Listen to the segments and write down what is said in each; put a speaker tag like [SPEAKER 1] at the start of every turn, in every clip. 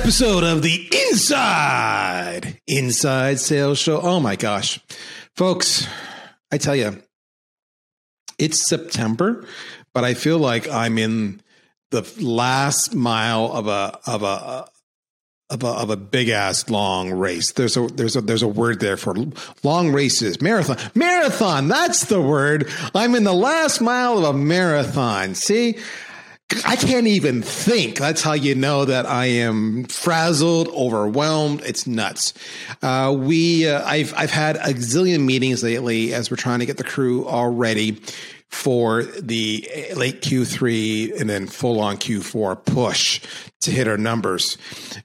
[SPEAKER 1] Episode of the Inside Inside Sales Show. Oh my gosh. Folks, I tell you, it's September, but I feel like I'm in the last mile of a of a of a, of a big ass long race. There's a there's a there's a word there for long races, marathon. Marathon, that's the word. I'm in the last mile of a marathon. See? I can't even think. That's how you know that I am frazzled, overwhelmed. It's nuts. Uh, we, uh, I've, I've had a zillion meetings lately as we're trying to get the crew all ready for the late Q3 and then full on Q4 push to hit our numbers.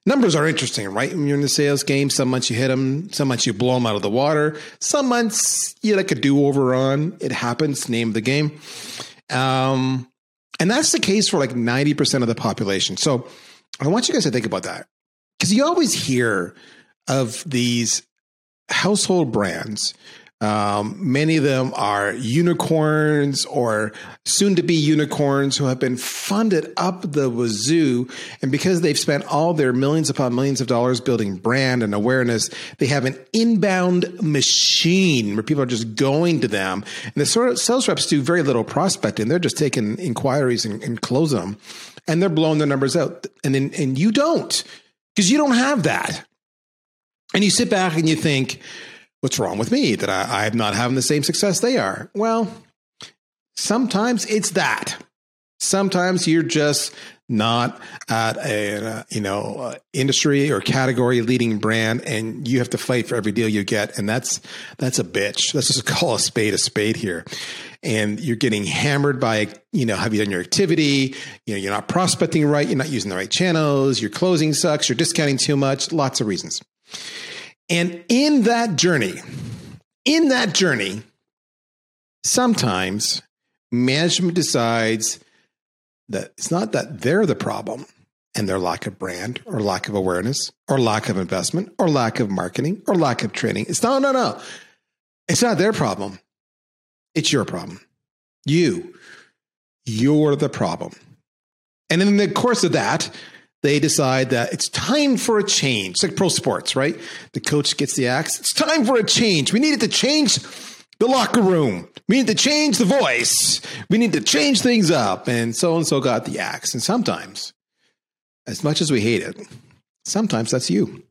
[SPEAKER 1] Numbers are interesting, right? When you're in the sales game, some months you hit them, some months you blow them out of the water, some months you like a do over on. It happens, name of the game. Um, and that's the case for like 90% of the population. So I want you guys to think about that because you always hear of these household brands. Um, many of them are unicorns or soon to be unicorns who have been funded up the wazoo. And because they've spent all their millions upon millions of dollars building brand and awareness, they have an inbound machine where people are just going to them. And the sort of sales reps do very little prospecting. They're just taking inquiries and, and closing them and they're blowing their numbers out. And then, and you don't because you don't have that. And you sit back and you think, what's wrong with me that I, I'm not having the same success they are? Well, sometimes it's that. Sometimes you're just not at a you know uh, industry or category leading brand, and you have to fight for every deal you get, and that's that's a bitch. Let's just call a spade a spade here. And you're getting hammered by you know have you done your activity? You know you're not prospecting right, you're not using the right channels, your closing sucks, you're discounting too much. Lots of reasons. And in that journey, in that journey, sometimes management decides that it's not that they're the problem and their lack of brand or lack of awareness or lack of investment or lack of marketing or lack of training. It's no, no, no. It's not their problem. It's your problem. You, you're the problem. And in the course of that, they decide that it's time for a change. It's like pro sports, right? The coach gets the axe. It's time for a change. We needed to change the locker room. We need to change the voice. We need to change things up. And so and so got the axe. And sometimes, as much as we hate it, sometimes that's you.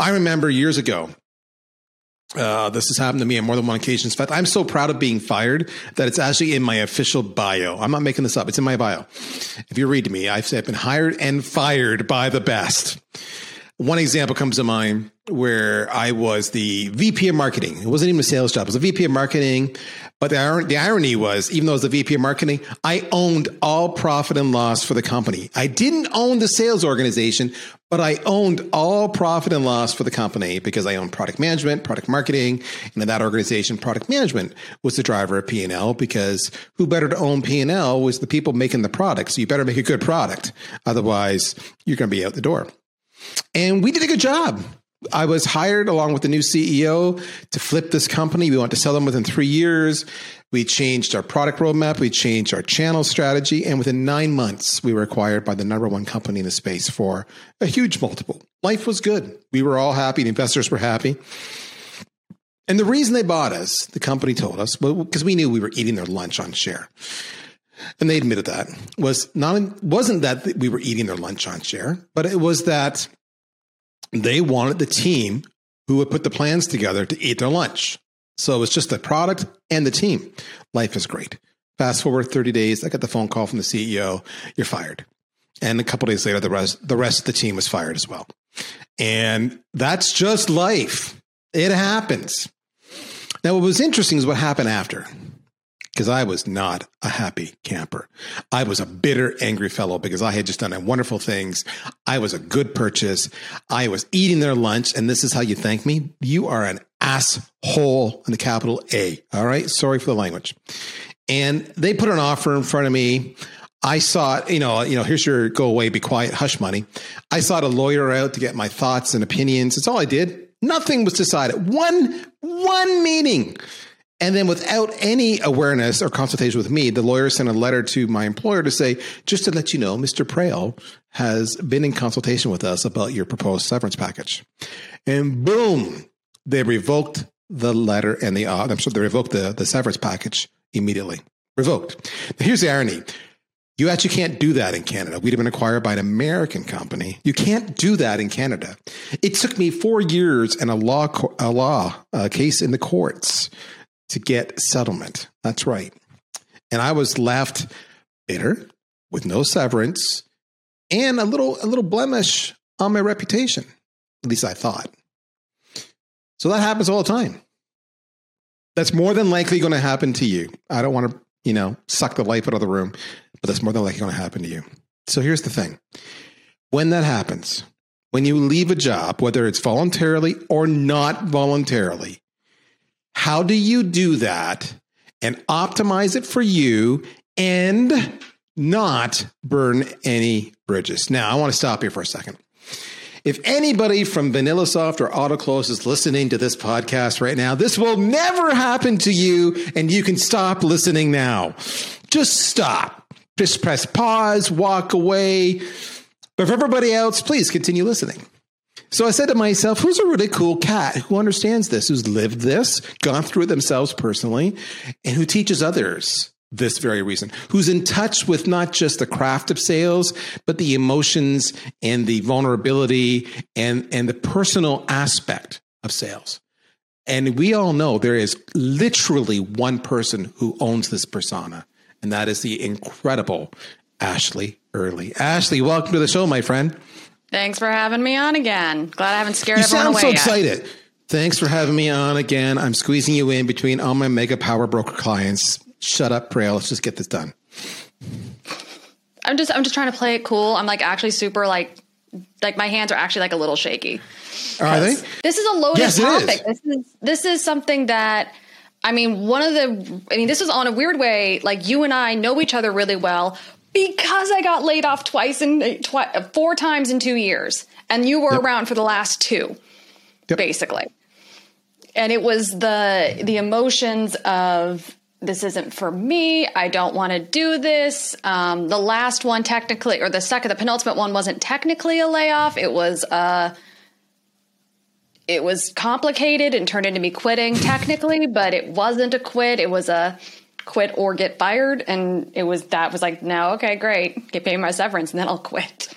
[SPEAKER 1] I remember years ago, uh, this has happened to me on more than one occasion. In fact, I'm so proud of being fired that it's actually in my official bio. I'm not making this up. It's in my bio. If you read me, I've I've been hired and fired by the best. One example comes to mind where I was the VP of marketing. It wasn't even a sales job. It was a VP of marketing. But the, the irony was, even though I was the VP of marketing, I owned all profit and loss for the company. I didn't own the sales organization, but I owned all profit and loss for the company because I owned product management, product marketing, and in that organization, product management was the driver of P&L because who better to own P&L was the people making the product. So you better make a good product. Otherwise, you're going to be out the door. And we did a good job. I was hired along with the new CEO to flip this company. We want to sell them within three years. We changed our product roadmap. We changed our channel strategy. And within nine months, we were acquired by the number one company in the space for a huge multiple. Life was good. We were all happy. The investors were happy. And the reason they bought us, the company told us, because we knew we were eating their lunch on share. And they admitted that was not wasn't that we were eating their lunch on share, but it was that they wanted the team who would put the plans together to eat their lunch. So it was just the product and the team. Life is great. Fast forward 30 days, I got the phone call from the CEO, you're fired. And a couple days later, the rest, the rest of the team was fired as well. And that's just life. It happens. Now, what was interesting is what happened after because I was not a happy camper. I was a bitter, angry fellow because I had just done wonderful things. I was a good purchase. I was eating their lunch. And this is how you thank me. You are an asshole in the capital A. All right. Sorry for the language. And they put an offer in front of me. I sought, you know, you know, here's your go away, be quiet, hush money. I sought a lawyer out to get my thoughts and opinions. That's all I did. Nothing was decided. One, one meeting And then without any awareness or consultation with me, the lawyer sent a letter to my employer to say, just to let you know, Mr. Praill has been in consultation with us about your proposed severance package. And boom, they revoked the letter and the, uh, I'm sorry, they revoked the, the severance package immediately. Revoked. Now, here's the irony. You actually can't do that in Canada. We'd have been acquired by an American company. You can't do that in Canada. It took me four years and a law, a law uh, case in the courts to get settlement. That's right. And I was left bitter with no severance and a little a little blemish on my reputation. At least I thought. So that happens all the time. That's more than likely going to happen to you. I don't want to, you know, suck the life out of the room, but that's more than likely going to happen to you. So here's the thing. When that happens, when you leave a job, whether it's voluntarily or not voluntarily, how do you do that and optimize it for you and not burn any bridges? Now, I want to stop here for a second. If anybody from VanillaSoft or Autoklose is listening to this podcast right now, this will never happen to you and you can stop listening now. Just stop. Just press pause, walk away. But for everybody else, please continue listening. So I said to myself, who's a really cool cat who understands this, who's lived this, gone through it themselves personally, and who teaches others this very reason, who's in touch with not just the craft of sales, but the emotions and the vulnerability and, and the personal aspect of sales. And we all know there is literally one person who owns this persona, and that is the incredible Ashleigh Early. Ashleigh, welcome to the show, my friend.
[SPEAKER 2] Thanks for having me on again. Glad I haven't scared
[SPEAKER 1] you
[SPEAKER 2] everyone
[SPEAKER 1] away.
[SPEAKER 2] You
[SPEAKER 1] sound so
[SPEAKER 2] yet.
[SPEAKER 1] excited. Thanks for having me on again. I'm squeezing you in between all my mega power broker clients. Shut up, Praill. Let's just get this done.
[SPEAKER 2] I'm just I'm just trying to play it cool. I'm like actually super like like my hands are actually like a little shaky.
[SPEAKER 1] Are they?
[SPEAKER 2] This is a loaded
[SPEAKER 1] Yes,
[SPEAKER 2] topic. This is this is something that I mean, one of the I mean, this is on a weird way like you and I know each other really well because I got laid off twice in twi- four times in 2 years and you were
[SPEAKER 1] Yep.
[SPEAKER 2] around for the last two
[SPEAKER 1] Yep.
[SPEAKER 2] basically. And it was the the emotions of this isn't for me. I don't want to do this. Um, the last one, technically, or the second, the penultimate one, wasn't technically a layoff. It was uh, it was complicated and turned into me quitting technically, but it wasn't a quit. It was a quit or get fired, and it was that was like, no, okay, great, get paid my severance, and then I'll quit.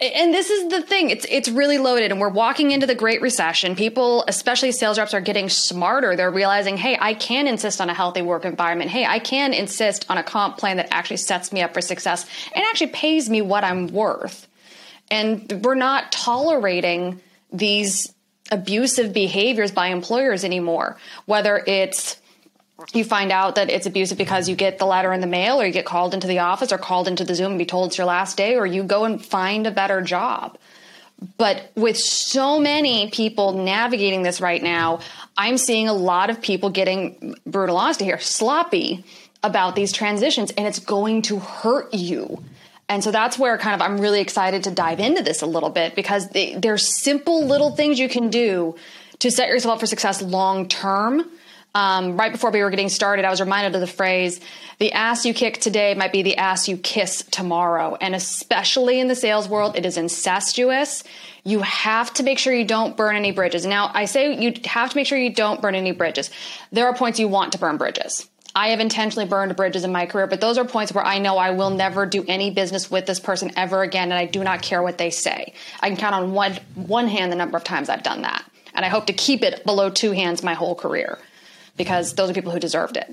[SPEAKER 2] And this is the thing. It's it's really loaded and we're walking into the great recession. People, especially sales reps are getting smarter. They're realizing, "Hey, I can insist on a healthy work environment. Hey, I can insist on a comp plan that actually sets me up for success and actually pays me what I'm worth." And we're not tolerating these abusive behaviors by employers anymore. Whether it's you find out that it's abusive because you get the letter in the mail or you get called into the office or called into the Zoom and be told it's your last day or you go and find a better job. But with so many people navigating this right now, I'm seeing a lot of people getting brutal honesty here, sloppy about these transitions, and it's going to hurt you. And so that's where kind of I'm really excited to dive into this a little bit because they, there's simple little things you can do to set yourself up for success long term. Um, right before we were getting started, I was reminded of the phrase, the ass you kick today might be the ass you kiss tomorrow. And especially in the sales world, it is incestuous. You have to make sure you don't burn any bridges. Now, I say you have to make sure you don't burn any bridges. There are points you want to burn bridges. I have intentionally burned bridges in my career, but those are points where I know I will never do any business with this person ever again, and I do not care what they say. I can count on one one hand the number of times I've done that, and I hope to keep it below two hands my whole career because those are people who deserved it.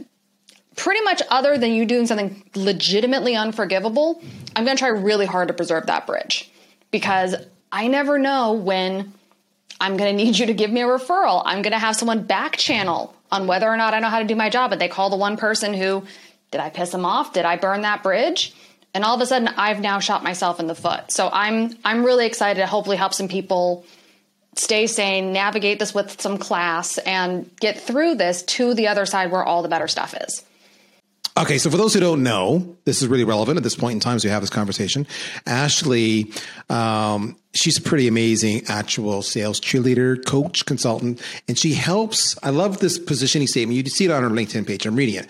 [SPEAKER 2] Pretty much, other than you doing something legitimately unforgivable, I'm going to try really hard to preserve that bridge because I never know when I'm going to need you to give me a referral. I'm going to have someone back channel on whether or not I know how to do my job. And they call the one person who, did I piss them off? Did I burn that bridge? And all of a sudden, I've now shot myself in the foot. So I'm I'm really excited to hopefully help some people stay sane, navigate this with some class, and get through this to the other side where all the better stuff is.
[SPEAKER 1] Okay, so for those who don't know, this is really relevant at this point in time as we have this conversation. Ashleigh, um, she's a pretty amazing actual sales cheerleader, coach, consultant, and she helps. I love this positioning statement. You see it on her LinkedIn page. I'm reading it.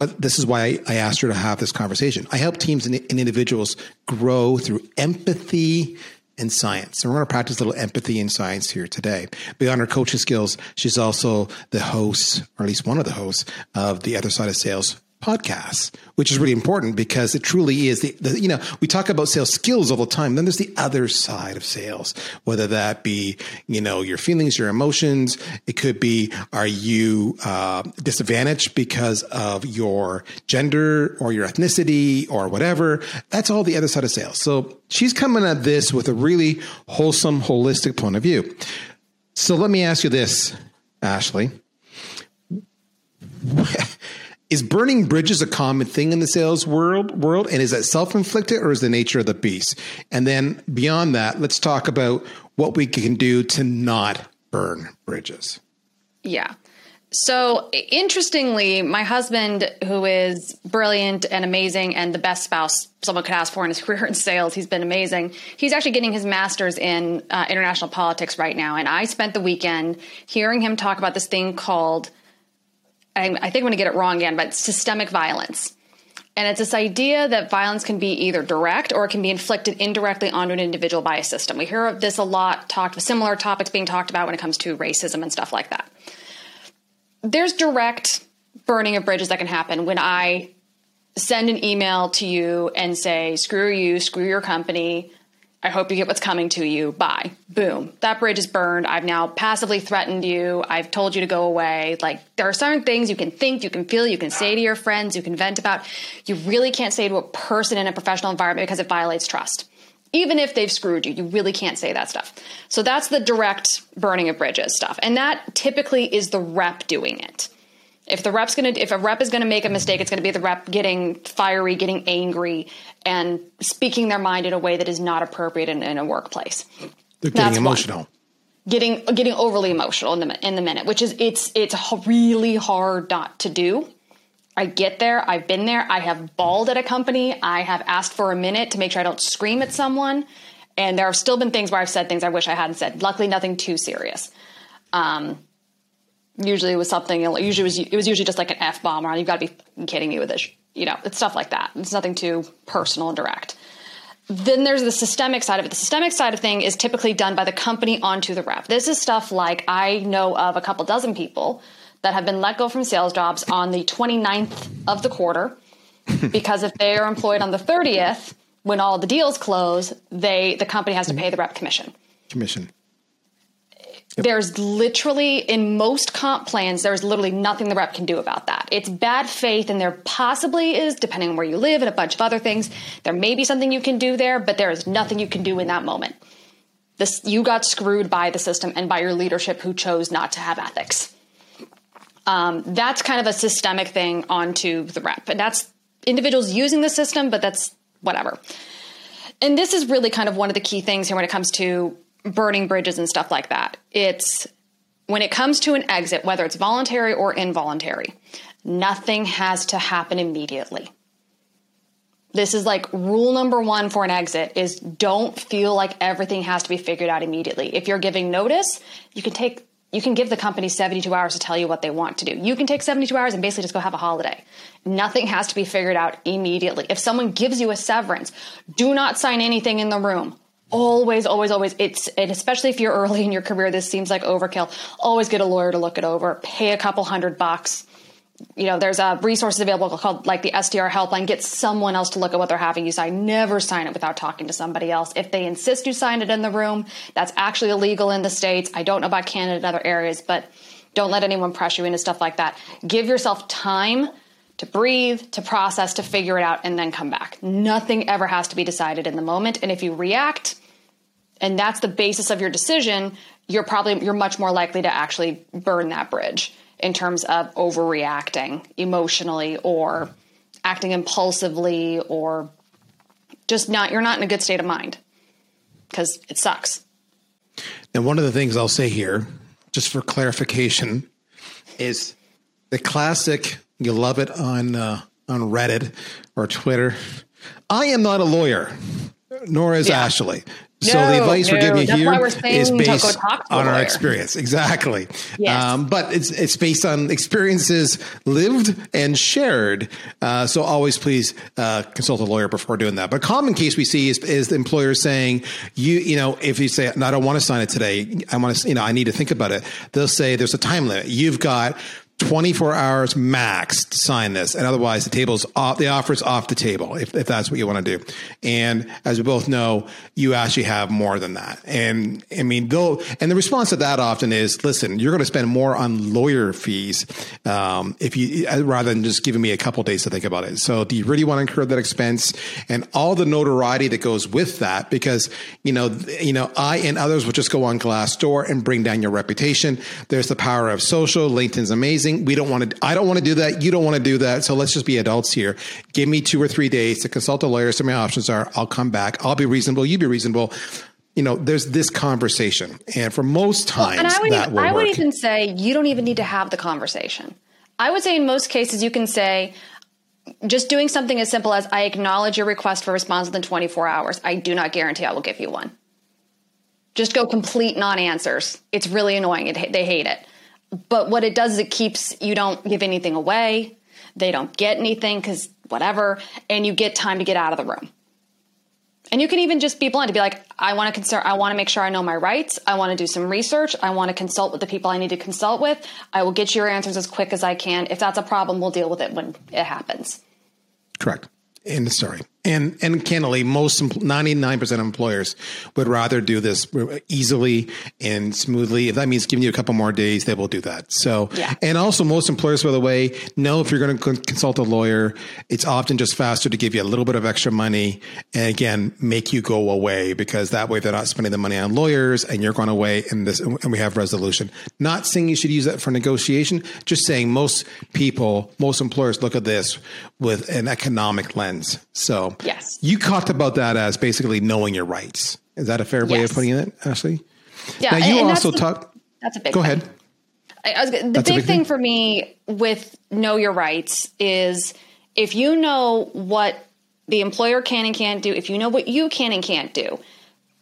[SPEAKER 1] But this is why I, asked her to have this conversation. I help teams and individuals grow through empathy, and science. And we're going to practice a little empathy and science here today. Beyond her coaching skills, she's also the host, or at least one of the hosts, of the Other Side of Sales podcasts, which is really important because it truly is the, the, you know, we talk about sales skills all the time. Then there's the other side of sales, whether that be, you know, your feelings, your emotions. It could be, are you uh, disadvantaged because of your gender or your ethnicity or whatever? That's all the other side of sales. So she's coming at this with a really wholesome, holistic point of view. So let me ask you this, Ashleigh is burning bridges a common thing in the sales world world? And is that self-inflicted or is the nature of the beast? And then beyond that let's talk about what we can do to not burn bridges.
[SPEAKER 2] Yeah. So interestingly my husband who is brilliant and amazing and the best spouse someone could ask for in his career in sales he's been amazing. He's actually getting his master's in uh, international politics right now. And i spent the weekend hearing him talk about this thing called I, I think I'm going to get it wrong again, but systemic violence. And it's this idea that violence can be either direct or it can be inflicted indirectly onto an individual by a system. We hear of this a lot, talked similar topics being talked about when it comes to racism and stuff like that. There's direct burning of bridges that can happen when I send an email to you and say, screw you, screw your company, I hope you get what's coming to you. Bye. Boom. That bridge is burned. I've now passively threatened you. I've told you to go away. Like, there are certain things you can think, you can feel, you can say to your friends, you can vent about. You really can't say to a person in a professional environment because it violates trust. Even if they've screwed you, you really can't say that stuff. So that's the direct burning of bridges stuff. And that typically is the rep doing it. If the rep's gonna, if a rep is gonna make a mistake, it's gonna be the rep getting fiery, getting angry, and speaking their mind in a way that is not appropriate in, in a workplace.
[SPEAKER 1] They're getting That's emotional. One.
[SPEAKER 2] Getting getting overly emotional in the in the minute, which is it's it's really hard not to do. I get there. I've been there. I have bawled at a company. I have asked for a minute to make sure I don't scream at someone. And there have still been things where I've said things I wish I hadn't said. Luckily, nothing too serious. Um, usually it was something usually it was it was usually just like an f bomb or you've got to be kidding me with this you know it's stuff like that. It's nothing too personal and direct. Then there's the systemic side of it. The systemic side of thing is typically done by the company onto the rep. This is stuff like i know of a couple dozen people that have been let go from sales jobs on the 29th of the quarter because if they are employed on the 30th when all the deals close they the company has to pay the rep commission.
[SPEAKER 1] Commission
[SPEAKER 2] Yep. There's literally, in most comp plans, there's literally nothing the rep can do about that. It's bad faith, and there possibly is, depending on where you live and a bunch of other things. There may be something you can do there, but there is nothing you can do in that moment. This, you got screwed by the system and by your leadership who chose not to have ethics. Um, that's kind of a systemic thing onto the rep. And that's individuals using the system, but that's whatever. And this is really kind of one of the key things here when it comes to burning bridges and stuff like that. It's when it comes to an exit, whether it's voluntary or involuntary, nothing has to happen immediately. This is like rule number one for an exit is don't feel like everything has to be figured out immediately. If you're giving notice, you can take you can give the company 72 hours to tell you what they want to do. You can take 72 hours and basically just go have a holiday. Nothing has to be figured out immediately. If someone gives you a severance, do not sign anything in the room always, always, always, it's, and especially if you're early in your career, this seems like overkill. Always get a lawyer to look it over, pay a couple hundred bucks. You know, there's a resources available called like the SDR helpline. Get someone else to look at what they're having you sign. Never sign it without talking to somebody else. If they insist you sign it in the room, that's actually illegal in the States. I don't know about Canada and other areas, but don't let anyone pressure you into stuff like that. Give yourself time to breathe, to process, to figure it out, and then come back. Nothing ever has to be decided in the moment. And if you react, and that's the basis of your decision, you're probably you're much more likely to actually burn that bridge in terms of overreacting emotionally or acting impulsively or just not you're not in a good state of mind because it sucks.
[SPEAKER 1] And one of the things I'll say here, just for clarification, is the classic you love it on uh, on Reddit or Twitter. I am not a lawyer, nor is yeah. Ashleigh. So no, the advice no. we're giving you here is based on our experience. Exactly. Yes. Um, but it's it's based on experiences lived and shared. Uh, so always please uh, consult a lawyer before doing that. But common case we see is, is the employer saying, you you know, if you say, no, I don't want to sign it today, I want to, you know, I need to think about it. They'll say there's a time limit. You've got 24 hours max to sign this. And otherwise the table's off, the offer's off the table if, if that's what you want to do. And as we both know, you actually have more than that. And I mean, though, and the response to that often is, listen, you're going to spend more on lawyer fees, um, if you, rather than just giving me a couple days to think about it. So do you really want to incur that expense and all the notoriety that goes with that? Because, you know, you know, I and others will just go on Glassdoor and bring down your reputation. There's the power of social. LinkedIn's amazing amazing. We don't want to, I don't want to do that. You don't want to do that. So let's just be adults here. Give me two or three days to consult a lawyer. So my options are I'll come back. I'll be reasonable. You be reasonable. You know, there's this conversation. And for most times, well, I
[SPEAKER 2] would,
[SPEAKER 1] that will
[SPEAKER 2] I would
[SPEAKER 1] work.
[SPEAKER 2] even say you don't even need to have the conversation. I would say in most cases, you can say, just doing something as simple as I acknowledge your request for response within 24 hours. I do not guarantee I will give you one. Just go complete non answers. It's really annoying. It, they hate it. But what it does is it keeps you don't give anything away. They don't get anything because whatever, and you get time to get out of the room. And you can even just be blunt to be like, I want to concern, I want to make sure I know my rights. I want to do some research. I want to consult with the people I need to consult with. I will get your answers as quick as I can. If that's a problem, we'll deal with it when it happens.
[SPEAKER 1] Correct. And sorry, and and candidly, most ninety nine percent of employers would rather do this easily and smoothly. If that means giving you a couple more days, they will do that. So, yeah. and also most employers, by the way, know if you're going to consult a lawyer, it's often just faster to give you a little bit of extra money and again make you go away because that way they're not spending the money on lawyers and you're going away and this and we have resolution. Not saying you should use that for negotiation, just saying most people, most employers look at this with an economic lens. So
[SPEAKER 2] yes,
[SPEAKER 1] you talked about that as basically knowing your rights. Is that a fair way yes. of putting it, Ashleigh?
[SPEAKER 2] Yeah.
[SPEAKER 1] Now you and also talked.
[SPEAKER 2] That's a big.
[SPEAKER 1] Go
[SPEAKER 2] thing.
[SPEAKER 1] ahead.
[SPEAKER 2] I, was, the big, big thing, thing for me with know your rights is if you know what the employer can and can't do, if you know what you can and can't do,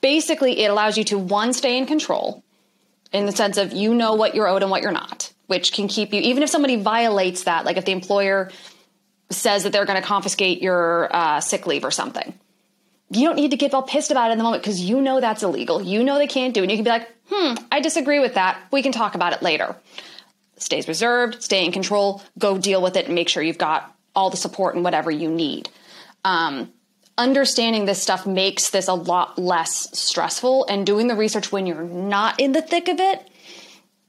[SPEAKER 2] basically it allows you to one stay in control in the sense of you know what you're owed and what you're not, which can keep you even if somebody violates that, like if the employer says that they're going to confiscate your uh, sick leave or something. You don't need to get all pissed about it in the moment because you know that's illegal. You know they can't do it. And you can be like, hmm, I disagree with that. We can talk about it later. Stays reserved, stay in control, go deal with it and make sure you've got all the support and whatever you need. Um, understanding this stuff makes this a lot less stressful and doing the research when you're not in the thick of it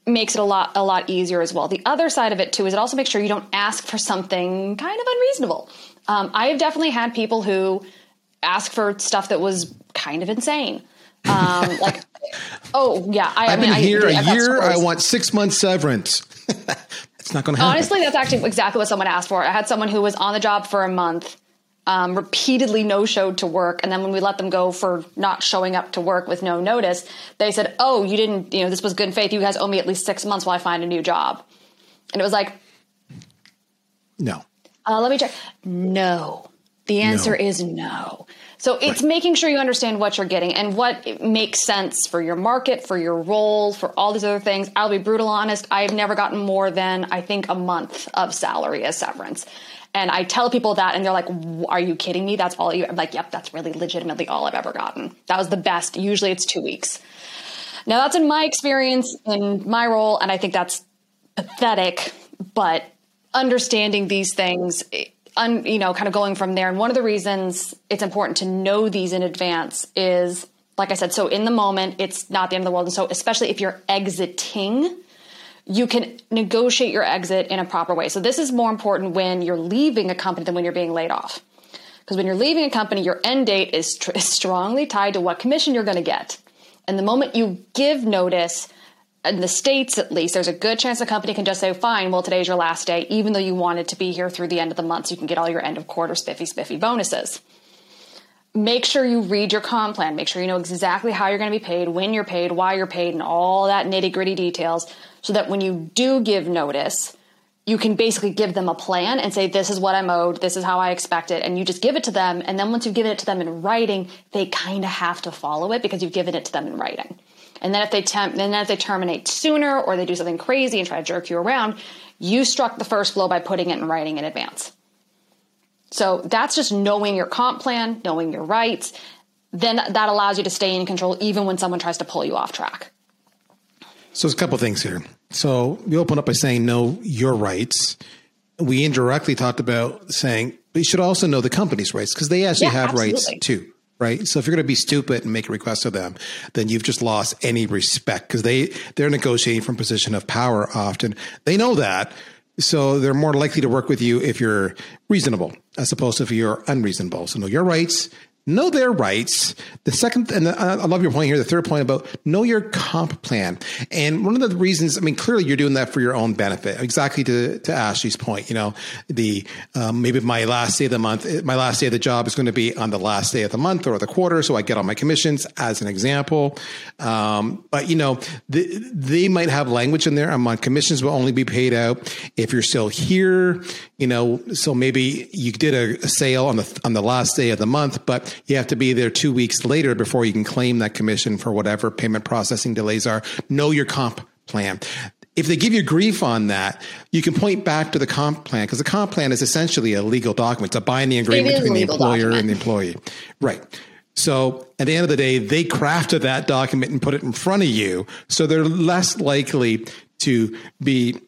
[SPEAKER 2] makes it a lot a lot easier as well. The other side of it too is it also makes sure you don't ask for something kind of unreasonable. Um, I have definitely had people who ask for stuff that was kind of insane. Um, like, oh yeah,
[SPEAKER 1] I, have I mean, been here I, a year. I want six months severance. it's not going to happen.
[SPEAKER 2] Honestly, that's actually exactly what someone asked for. I had someone who was on the job for a month um, repeatedly no showed to work. And then when we let them go for not showing up to work with no notice, they said, Oh, you didn't, you know, this was good faith. You guys owe me at least six months while I find a new job. And it was like,
[SPEAKER 1] No.
[SPEAKER 2] Uh, let me check. No. The answer no. is no. So it's right. making sure you understand what you're getting and what makes sense for your market, for your role, for all these other things. I'll be brutal honest. I've never gotten more than I think a month of salary as severance. And I tell people that, and they're like, "Are you kidding me? That's all you?" I'm like, "Yep, that's really legitimately all I've ever gotten. That was the best. Usually, it's two weeks." Now, that's in my experience in my role, and I think that's pathetic. But understanding these things, eh, un, you know, kind of going from there. And one of the reasons it's important to know these in advance is, like I said, so in the moment, it's not the end of the world. And so, especially if you're exiting you can negotiate your exit in a proper way. So this is more important when you're leaving a company than when you're being laid off. Because when you're leaving a company, your end date is, tr- strongly tied to what commission you're going to get. And the moment you give notice, in the States at least, there's a good chance the company can just say, fine, well, today's your last day, even though you wanted to be here through the end of the month so you can get all your end of quarter spiffy spiffy bonuses. Make sure you read your comp plan. Make sure you know exactly how you're going to be paid, when you're paid, why you're paid, and all that nitty gritty details so that when you do give notice, you can basically give them a plan and say, this is what I'm owed, this is how I expect it. And you just give it to them. And then once you've given it to them in writing, they kind of have to follow it because you've given it to them in writing. And then if they then if they terminate sooner or they do something crazy and try to jerk you around, you struck the first blow by putting it in writing in advance. So that's just knowing your comp plan, knowing your rights. Then that allows you to stay in control even when someone tries to pull you off track.
[SPEAKER 1] So there's a couple things here. So we open up by saying know your rights. We indirectly talked about saying you should also know the company's rights because they actually yeah, have absolutely. rights too. Right. So if you're going to be stupid and make a request of them, then you've just lost any respect because they, they're negotiating from a position of power often. They know that. So they're more likely to work with you if you're reasonable as opposed to if you're unreasonable. So know your rights, know their rights. The second, and I love your point here. The third point about know your comp plan. And one of the reasons, I mean, clearly you're doing that for your own benefit. Exactly to, to Ashleigh's point, you know, the, um, maybe my last day of the month, my last day of the job is going to be on the last day of the month or the quarter. So I get all my commissions as an example. Um, but you know, the, they might have language in there. I'm on commissions will only be paid out if you're still here, you know, so maybe you did a, a sale on the, on the last day of the month, but you have to be there two weeks later before you can claim that commission for whatever payment processing delays are. Know your comp plan. If they give you grief on that, you can point back to the comp plan because the comp plan is essentially a legal document. It's a binding agreement between the employer document. and the employee. Right. So at the end of the day, they crafted that document and put it in front of you. So they're less likely to be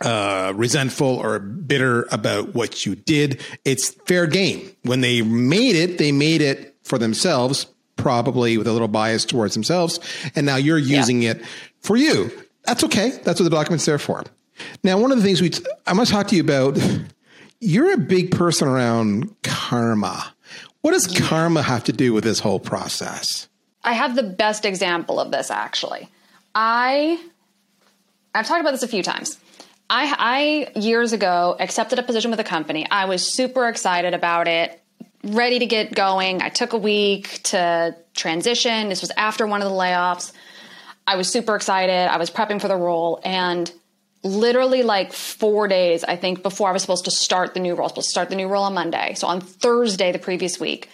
[SPEAKER 1] uh, resentful or bitter about what you did. It's fair game. When they made it, they made it for themselves, probably with a little bias towards themselves. And now you're using yeah. it for you. That's okay. That's what the document's there for. Now, one of the things we, t- I must talk to you about, you're a big person around karma. What does karma have to do with this whole process?
[SPEAKER 2] I have the best example of this actually. I, I've talked about this a few times. I, I years ago accepted a position with a company. I was super excited about it, ready to get going. I took a week to transition. This was after one of the layoffs. I was super excited. I was prepping for the role and literally like four days, I think, before I was supposed to start the new role. I was supposed to start the new role on Monday. So on Thursday, the previous week,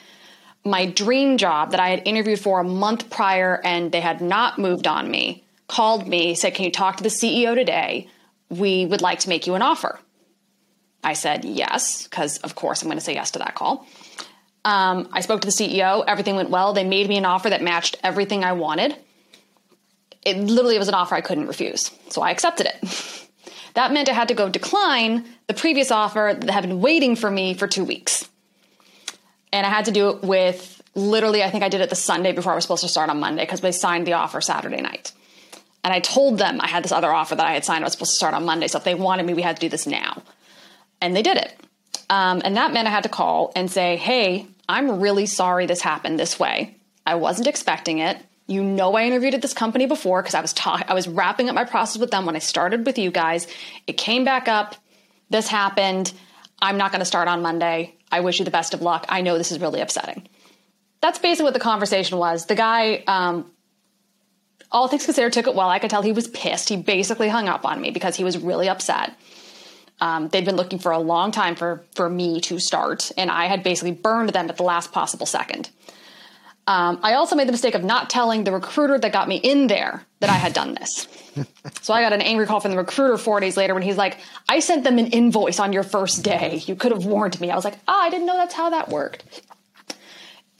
[SPEAKER 2] my dream job that I had interviewed for a month prior and they had not moved on me called me, said, Can you talk to the CEO today? We would like to make you an offer. I said yes, because of course I'm going to say yes to that call. Um, I spoke to the CEO. Everything went well. They made me an offer that matched everything I wanted. It literally was an offer I couldn't refuse. So I accepted it. that meant I had to go decline the previous offer that had been waiting for me for two weeks. And I had to do it with literally, I think I did it the Sunday before I was supposed to start on Monday because they signed the offer Saturday night. And I told them I had this other offer that I had signed. I was supposed to start on Monday. So if they wanted me, we had to do this now. And they did it. Um, and that meant I had to call and say, hey, I'm really sorry this happened this way. I wasn't expecting it. You know, I interviewed at this company before because I was ta- I was wrapping up my process with them when I started with you guys. It came back up. This happened. I'm not going to start on Monday. I wish you the best of luck. I know this is really upsetting. That's basically what the conversation was. The guy um, all things considered, took it well. I could tell he was pissed. He basically hung up on me because he was really upset. Um, they'd been looking for a long time for for me to start, and I had basically burned them at the last possible second. Um, I also made the mistake of not telling the recruiter that got me in there that I had done this. so I got an angry call from the recruiter four days later when he's like, I sent them an invoice on your first day. You could have warned me. I was like, oh, I didn't know that's how that worked.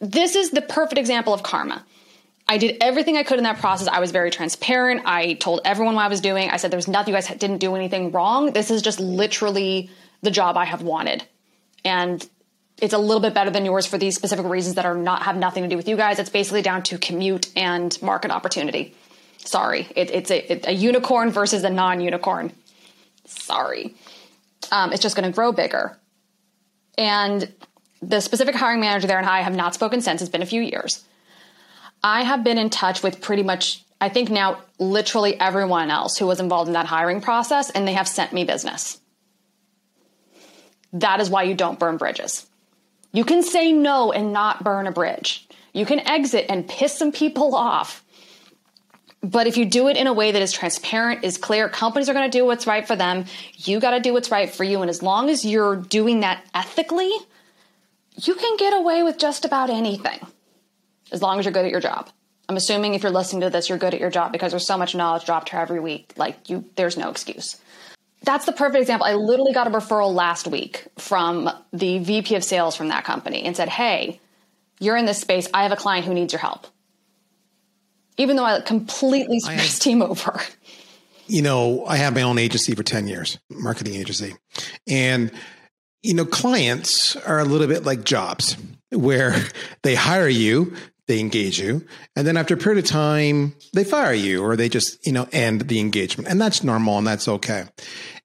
[SPEAKER 2] This is the perfect example of karma. I did everything I could in that process. I was very transparent. I told everyone what I was doing. I said there's nothing you guys didn't do anything wrong. This is just literally the job I have wanted. And it's a little bit better than yours for these specific reasons that are not have nothing to do with you guys. It's basically down to commute and market opportunity. Sorry, it, it's a, it, a, unicorn versus a non-unicorn. Sorry, um, it's just going to grow bigger. And the specific hiring manager there and I have not spoken since. It's been a few years. I have been in touch with pretty much, I think now, literally everyone else who was involved in that hiring process, and they have sent me business. That is why you don't burn bridges. You can say no and not burn a bridge. You can exit and piss some people off. But if you do it in a way that is transparent, is clear, companies are going to do what's right for them. You got to do what's right for you. And as long as you're doing that ethically, you can get away with just about anything as long as you're good at your job. I'm assuming if you're listening to this, you're good at your job because there's so much knowledge dropped here every week. Like you, there's no excuse. That's the perfect example. I literally got a referral last week from the VP of sales from that company and said, Hey, you're in this space. I have a client who needs your help. Even though I completely switched team over.
[SPEAKER 1] You know, I have my own agency for 10 years, marketing agency. And, you know, clients are a little bit like jobs where they hire you they engage you. And then after a period of time they fire you or they just you know end the engagement. And that's normal and that's okay.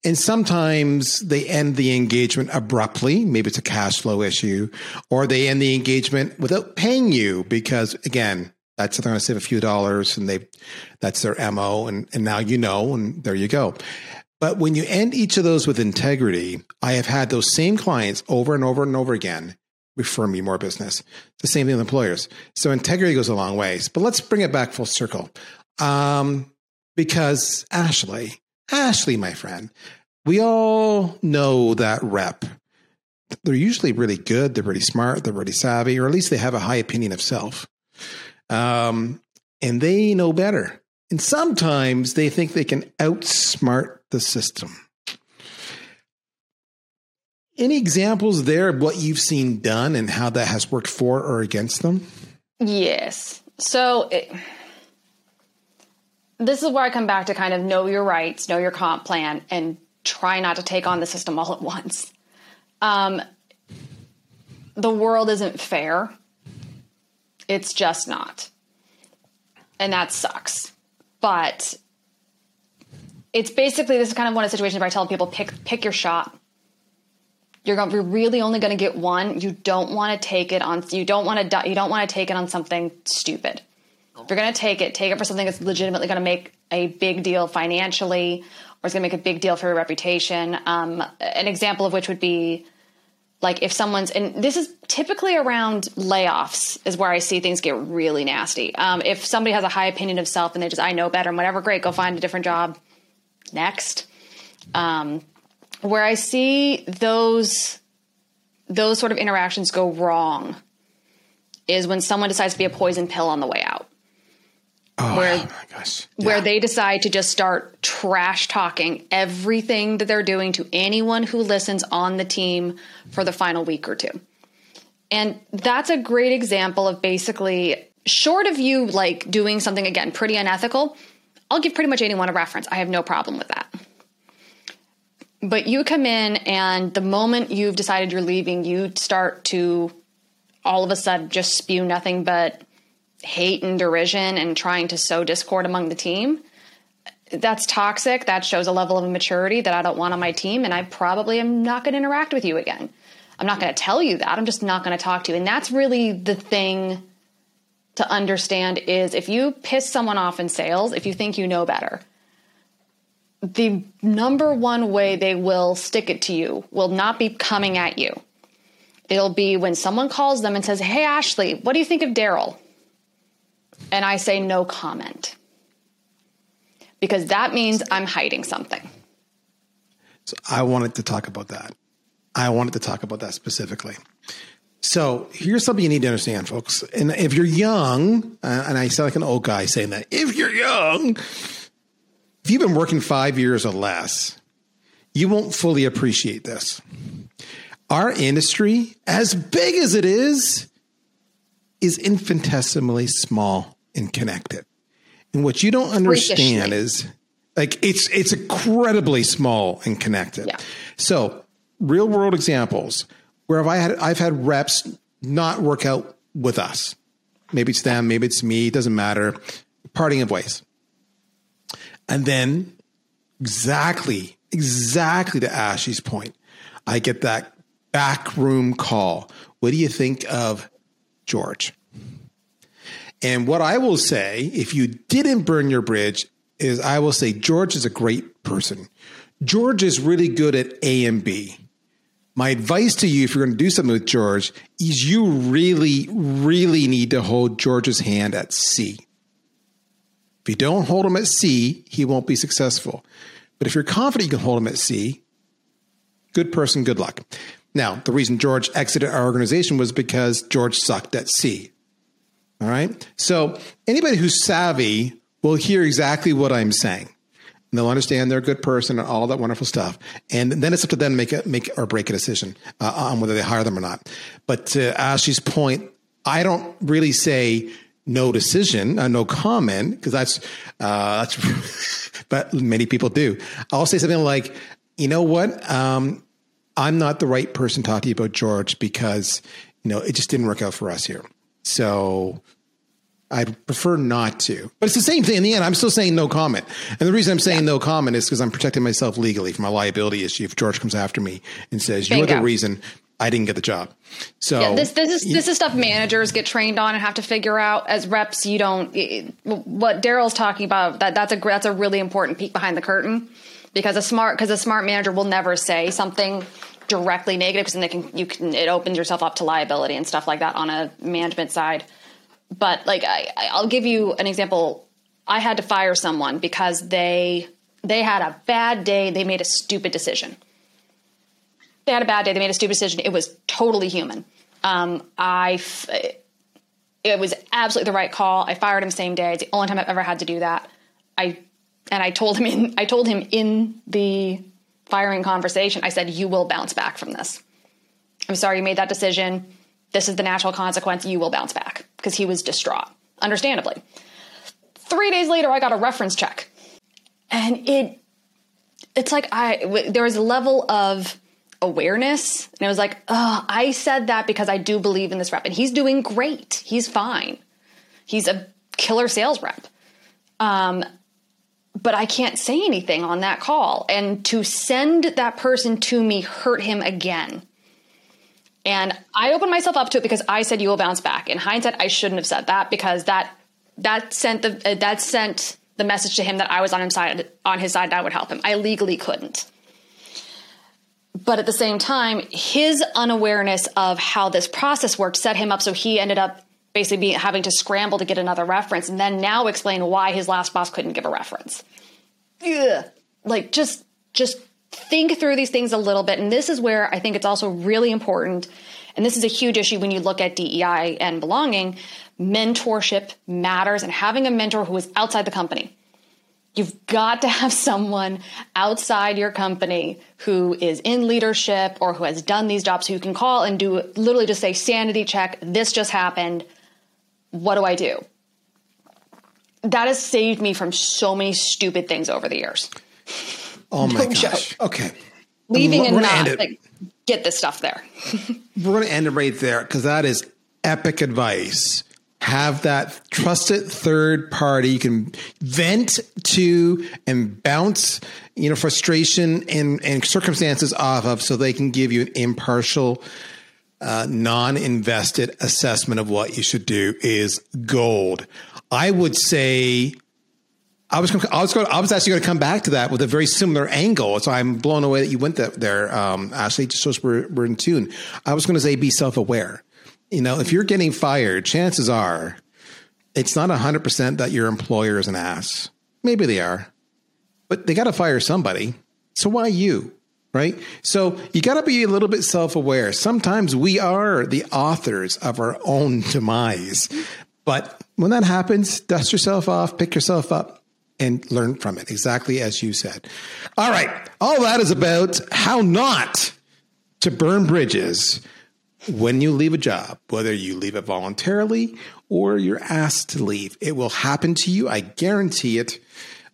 [SPEAKER 1] And sometimes they end the engagement abruptly. Maybe it's a cash flow issue or they end the engagement without paying you because again that's they're going to save a few dollars and they that's their mo and, and now you know and there you go. But when you end each of those with integrity i have had those same clients over and over and over again refer me more business. The same thing with employers. So integrity goes a long ways. But let's bring it back full circle. Um, because Ashleigh, Ashleigh, my friend, we all know that rep. They're usually really good. They're really smart. They're really savvy, or at least they have a high opinion of self. Um, and they know better. And sometimes they think they can outsmart the system. Any examples there of what you've seen done and how that has worked for or against them?
[SPEAKER 2] Yes. So it, this is where I come back to kind of know your rights, know your comp plan, and try not to take on the system all at once. Um, the world isn't fair. It's just not. And that sucks. But it's basically this is kind of one of the situations where I tell people pick pick your shot you're going you're really only going to get one. You don't want to take it on you don't want to you don't want to take it on something stupid. If you're going to take it, take it for something that's legitimately going to make a big deal financially or it's going to make a big deal for your reputation. Um, an example of which would be like if someone's and this is typically around layoffs is where I see things get really nasty. Um, if somebody has a high opinion of self and they just I know better and whatever, great, go find a different job. Next, um, where I see those those sort of interactions go wrong is when someone decides to be a poison pill on the way out.
[SPEAKER 1] Oh where, my gosh.
[SPEAKER 2] Yeah. Where they decide to just start trash talking everything that they're doing to anyone who listens on the team for the final week or two. And that's a great example of basically short of you like doing something again pretty unethical, I'll give pretty much anyone a reference. I have no problem with that. But you come in, and the moment you've decided you're leaving, you start to all of a sudden just spew nothing but hate and derision and trying to sow discord among the team. That's toxic. That shows a level of immaturity that I don't want on my team. And I probably am not going to interact with you again. I'm not going to tell you that. I'm just not going to talk to you. And that's really the thing to understand is if you piss someone off in sales, if you think you know better, the number one way they will stick it to you will not be coming at you. It'll be when someone calls them and says, Hey, Ashleigh, what do you think of Darryl? And I say, No comment. Because that means I'm hiding something.
[SPEAKER 1] So I wanted to talk about that. I wanted to talk about that specifically. So here's something you need to understand, folks. And if you're young, uh, and I sound like an old guy saying that, if you're young, if you've been working five years or less, you won't fully appreciate this. Our industry, as big as it is, is infinitesimally small and connected. And what you don't understand is like it's it's incredibly small and connected. Yeah. So real world examples where have I had I've had reps not work out with us. Maybe it's them, maybe it's me, it doesn't matter. Parting of ways. And then exactly, exactly to Ashleigh's point, I get that backroom call. What do you think of George? And what I will say, if you didn't burn your bridge, is I will say George is a great person. George is really good at A and B. My advice to you, if you're going to do something with George, is you really, really need to hold George's hand at C If you don't hold him at sea, he won't be successful. But if you're confident you can hold him at sea, good person, good luck. Now, the reason George exited our organization was because George sucked at sea. All right. So anybody who's savvy will hear exactly what I'm saying. And they'll understand they're a good person and all that wonderful stuff. And then it's up to them to make a, make or break a decision uh, on whether they hire them or not. But to Ashleigh's point, I don't really say no decision, uh, no comment, because that's, uh, that's, but many people do. I'll say something like, you know what? Um, I'm not the right person to talk to you about George because, you know, it just didn't work out for us here. So I'd prefer not to. But it's the same thing in the end. I'm still saying no comment. And the reason I'm saying yeah. no comment is because I'm protecting myself legally from a liability issue if George comes after me and says, Bingo. You're the reason I didn't get the job. So
[SPEAKER 2] yeah, this this is this is stuff managers get trained on and have to figure out. As reps, you don't. What Darryl's talking about that that's a that's a really important peek behind the curtain because a smart because a smart manager will never say something directly negative because then they can you can it opens yourself up to liability and stuff like that on a management side but like I, I'll give you an example. I had to fire someone because they they had a bad day. They made a stupid decision. They had a bad day. They made a stupid decision. It was totally human. Um, I it was absolutely the right call. I fired him same day. It's the only time I've ever had to do that. I and I told him in I told him in the firing conversation. I said, "You will bounce back from this. I'm sorry you made that decision this is the natural consequence. You will bounce back because he was distraught, understandably. Three days later, I got a reference check, and it it's like I there was a level of awareness, and I was like, oh, I said that because I do believe in this rep, and he's doing great. He's fine. He's a killer sales rep. Um, but I can't say anything on that call. And to send that person to me hurt him again. And I opened myself up to it because I said you will bounce back. In hindsight, I shouldn't have said that because that that sent the uh, that sent the message to him that I was on his side on his side that would help him. I legally couldn't. But at the same time, his unawareness of how this process worked set him up so he ended up basically having to scramble to get another reference and then now explain why his last boss couldn't give a reference. Ugh. Like just just think through these things a little bit. And this is where I think it's also really important. And this is a huge issue when you look at DEI and belonging. Mentorship matters, and having a mentor who is outside the company. You've got to have someone outside your company who is in leadership or who has done these jobs who you can call and do literally just say, sanity check, this just happened. What do I do? That has saved me from so many stupid things over the years.
[SPEAKER 1] Oh my no gosh. Joke. Okay.
[SPEAKER 2] Leaving we're, and not like get this stuff there.
[SPEAKER 1] we're going to end it right there because that is epic advice. Have that trusted third party you can vent to and bounce, you know, frustration and, and circumstances off of so they can give you an impartial, uh, non invested assessment of what you should do is gold. I would say I was I was going, I was actually going to come back to that with a very similar angle. So I'm blown away that you went there, um, Ashleigh. Just so we're we're in tune. I was going to say be self aware. You know, if you're getting fired, chances are it's not hundred percent that your employer is an ass. Maybe they are, but they got to fire somebody. So why you? Right. So you got to be a little bit self aware. Sometimes we are the authors of our own demise. But when that happens, dust yourself off, pick yourself up, and learn from it, exactly as you said. All right. All that is about how not to burn bridges when you leave a job, whether you leave it voluntarily or you're asked to leave. It will happen to you, I guarantee it,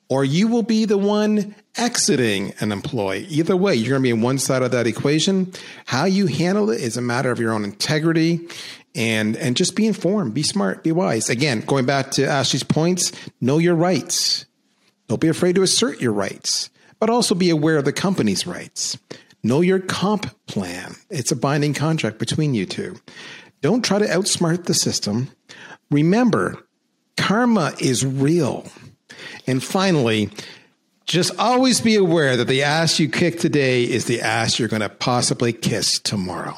[SPEAKER 1] or you will be the one exiting an employee. Either way, you're going to be on one side of that equation. How you handle it is a matter of your own integrity and and just be informed, be smart, be wise. Again, going back to Ashleigh's points, know your rights. Don't be afraid to assert your rights, but also be aware of the company's rights. Know your comp plan. It's a binding contract between you two. Don't try to outsmart the system. Remember, karma is real. And finally, just always be aware that the ass you kick today is the ass you're going to possibly kiss tomorrow.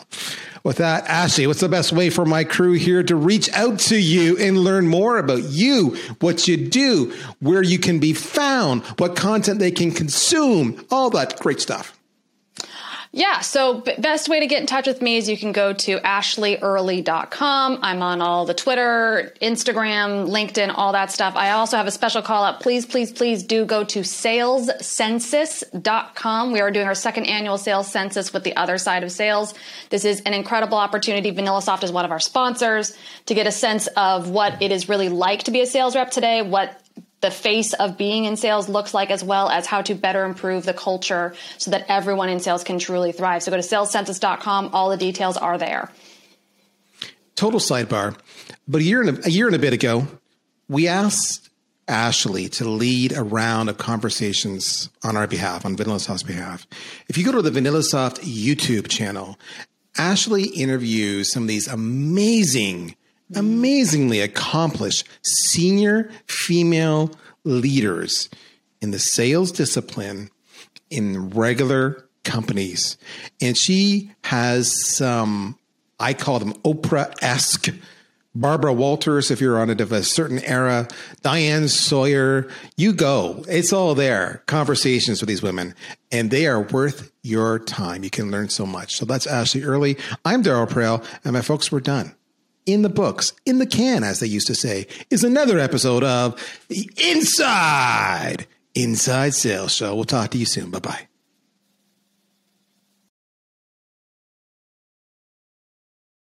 [SPEAKER 1] With that, Ashleigh, what's the best way for my crew here to reach out to you and learn more about you, what you do, where you can be found, what content they can consume, all that great stuff?
[SPEAKER 2] Yeah, so best way to get in touch with me is you can go to ashleighearly.com. I'm on all the Twitter, Instagram, LinkedIn, all that stuff. I also have a special call out. Please, please, please do go to salescensus.com. We are doing our second annual sales census with the other side of sales. This is an incredible opportunity. VanillaSoft is one of our sponsors to get a sense of what it is really like to be a sales rep today, what the face of being in sales looks like, as well as how to better improve the culture so that everyone in sales can truly thrive. So go to salescensus.com. All the details are there.
[SPEAKER 1] Total sidebar. But a year and a, a year and a bit ago, we asked Ashleigh to lead a round of conversations on our behalf, on VanillaSoft's behalf. If you go to the VanillaSoft YouTube channel, Ashleigh interviews some of these amazing amazingly accomplished senior female leaders in the sales discipline in regular companies. And she has some, I call them Oprah esque. Barbara Walters, if you're on a, of a certain era, Diane Sawyer, you go. It's all there. Conversations with these women, and they are worth your time. You can learn so much. So that's Ashleigh Early. I'm Darryl Praill, and my folks, we're done in the books, in the can, as they used to say, is another episode of the Inside Inside Sales Show. We'll talk to you soon. Bye bye.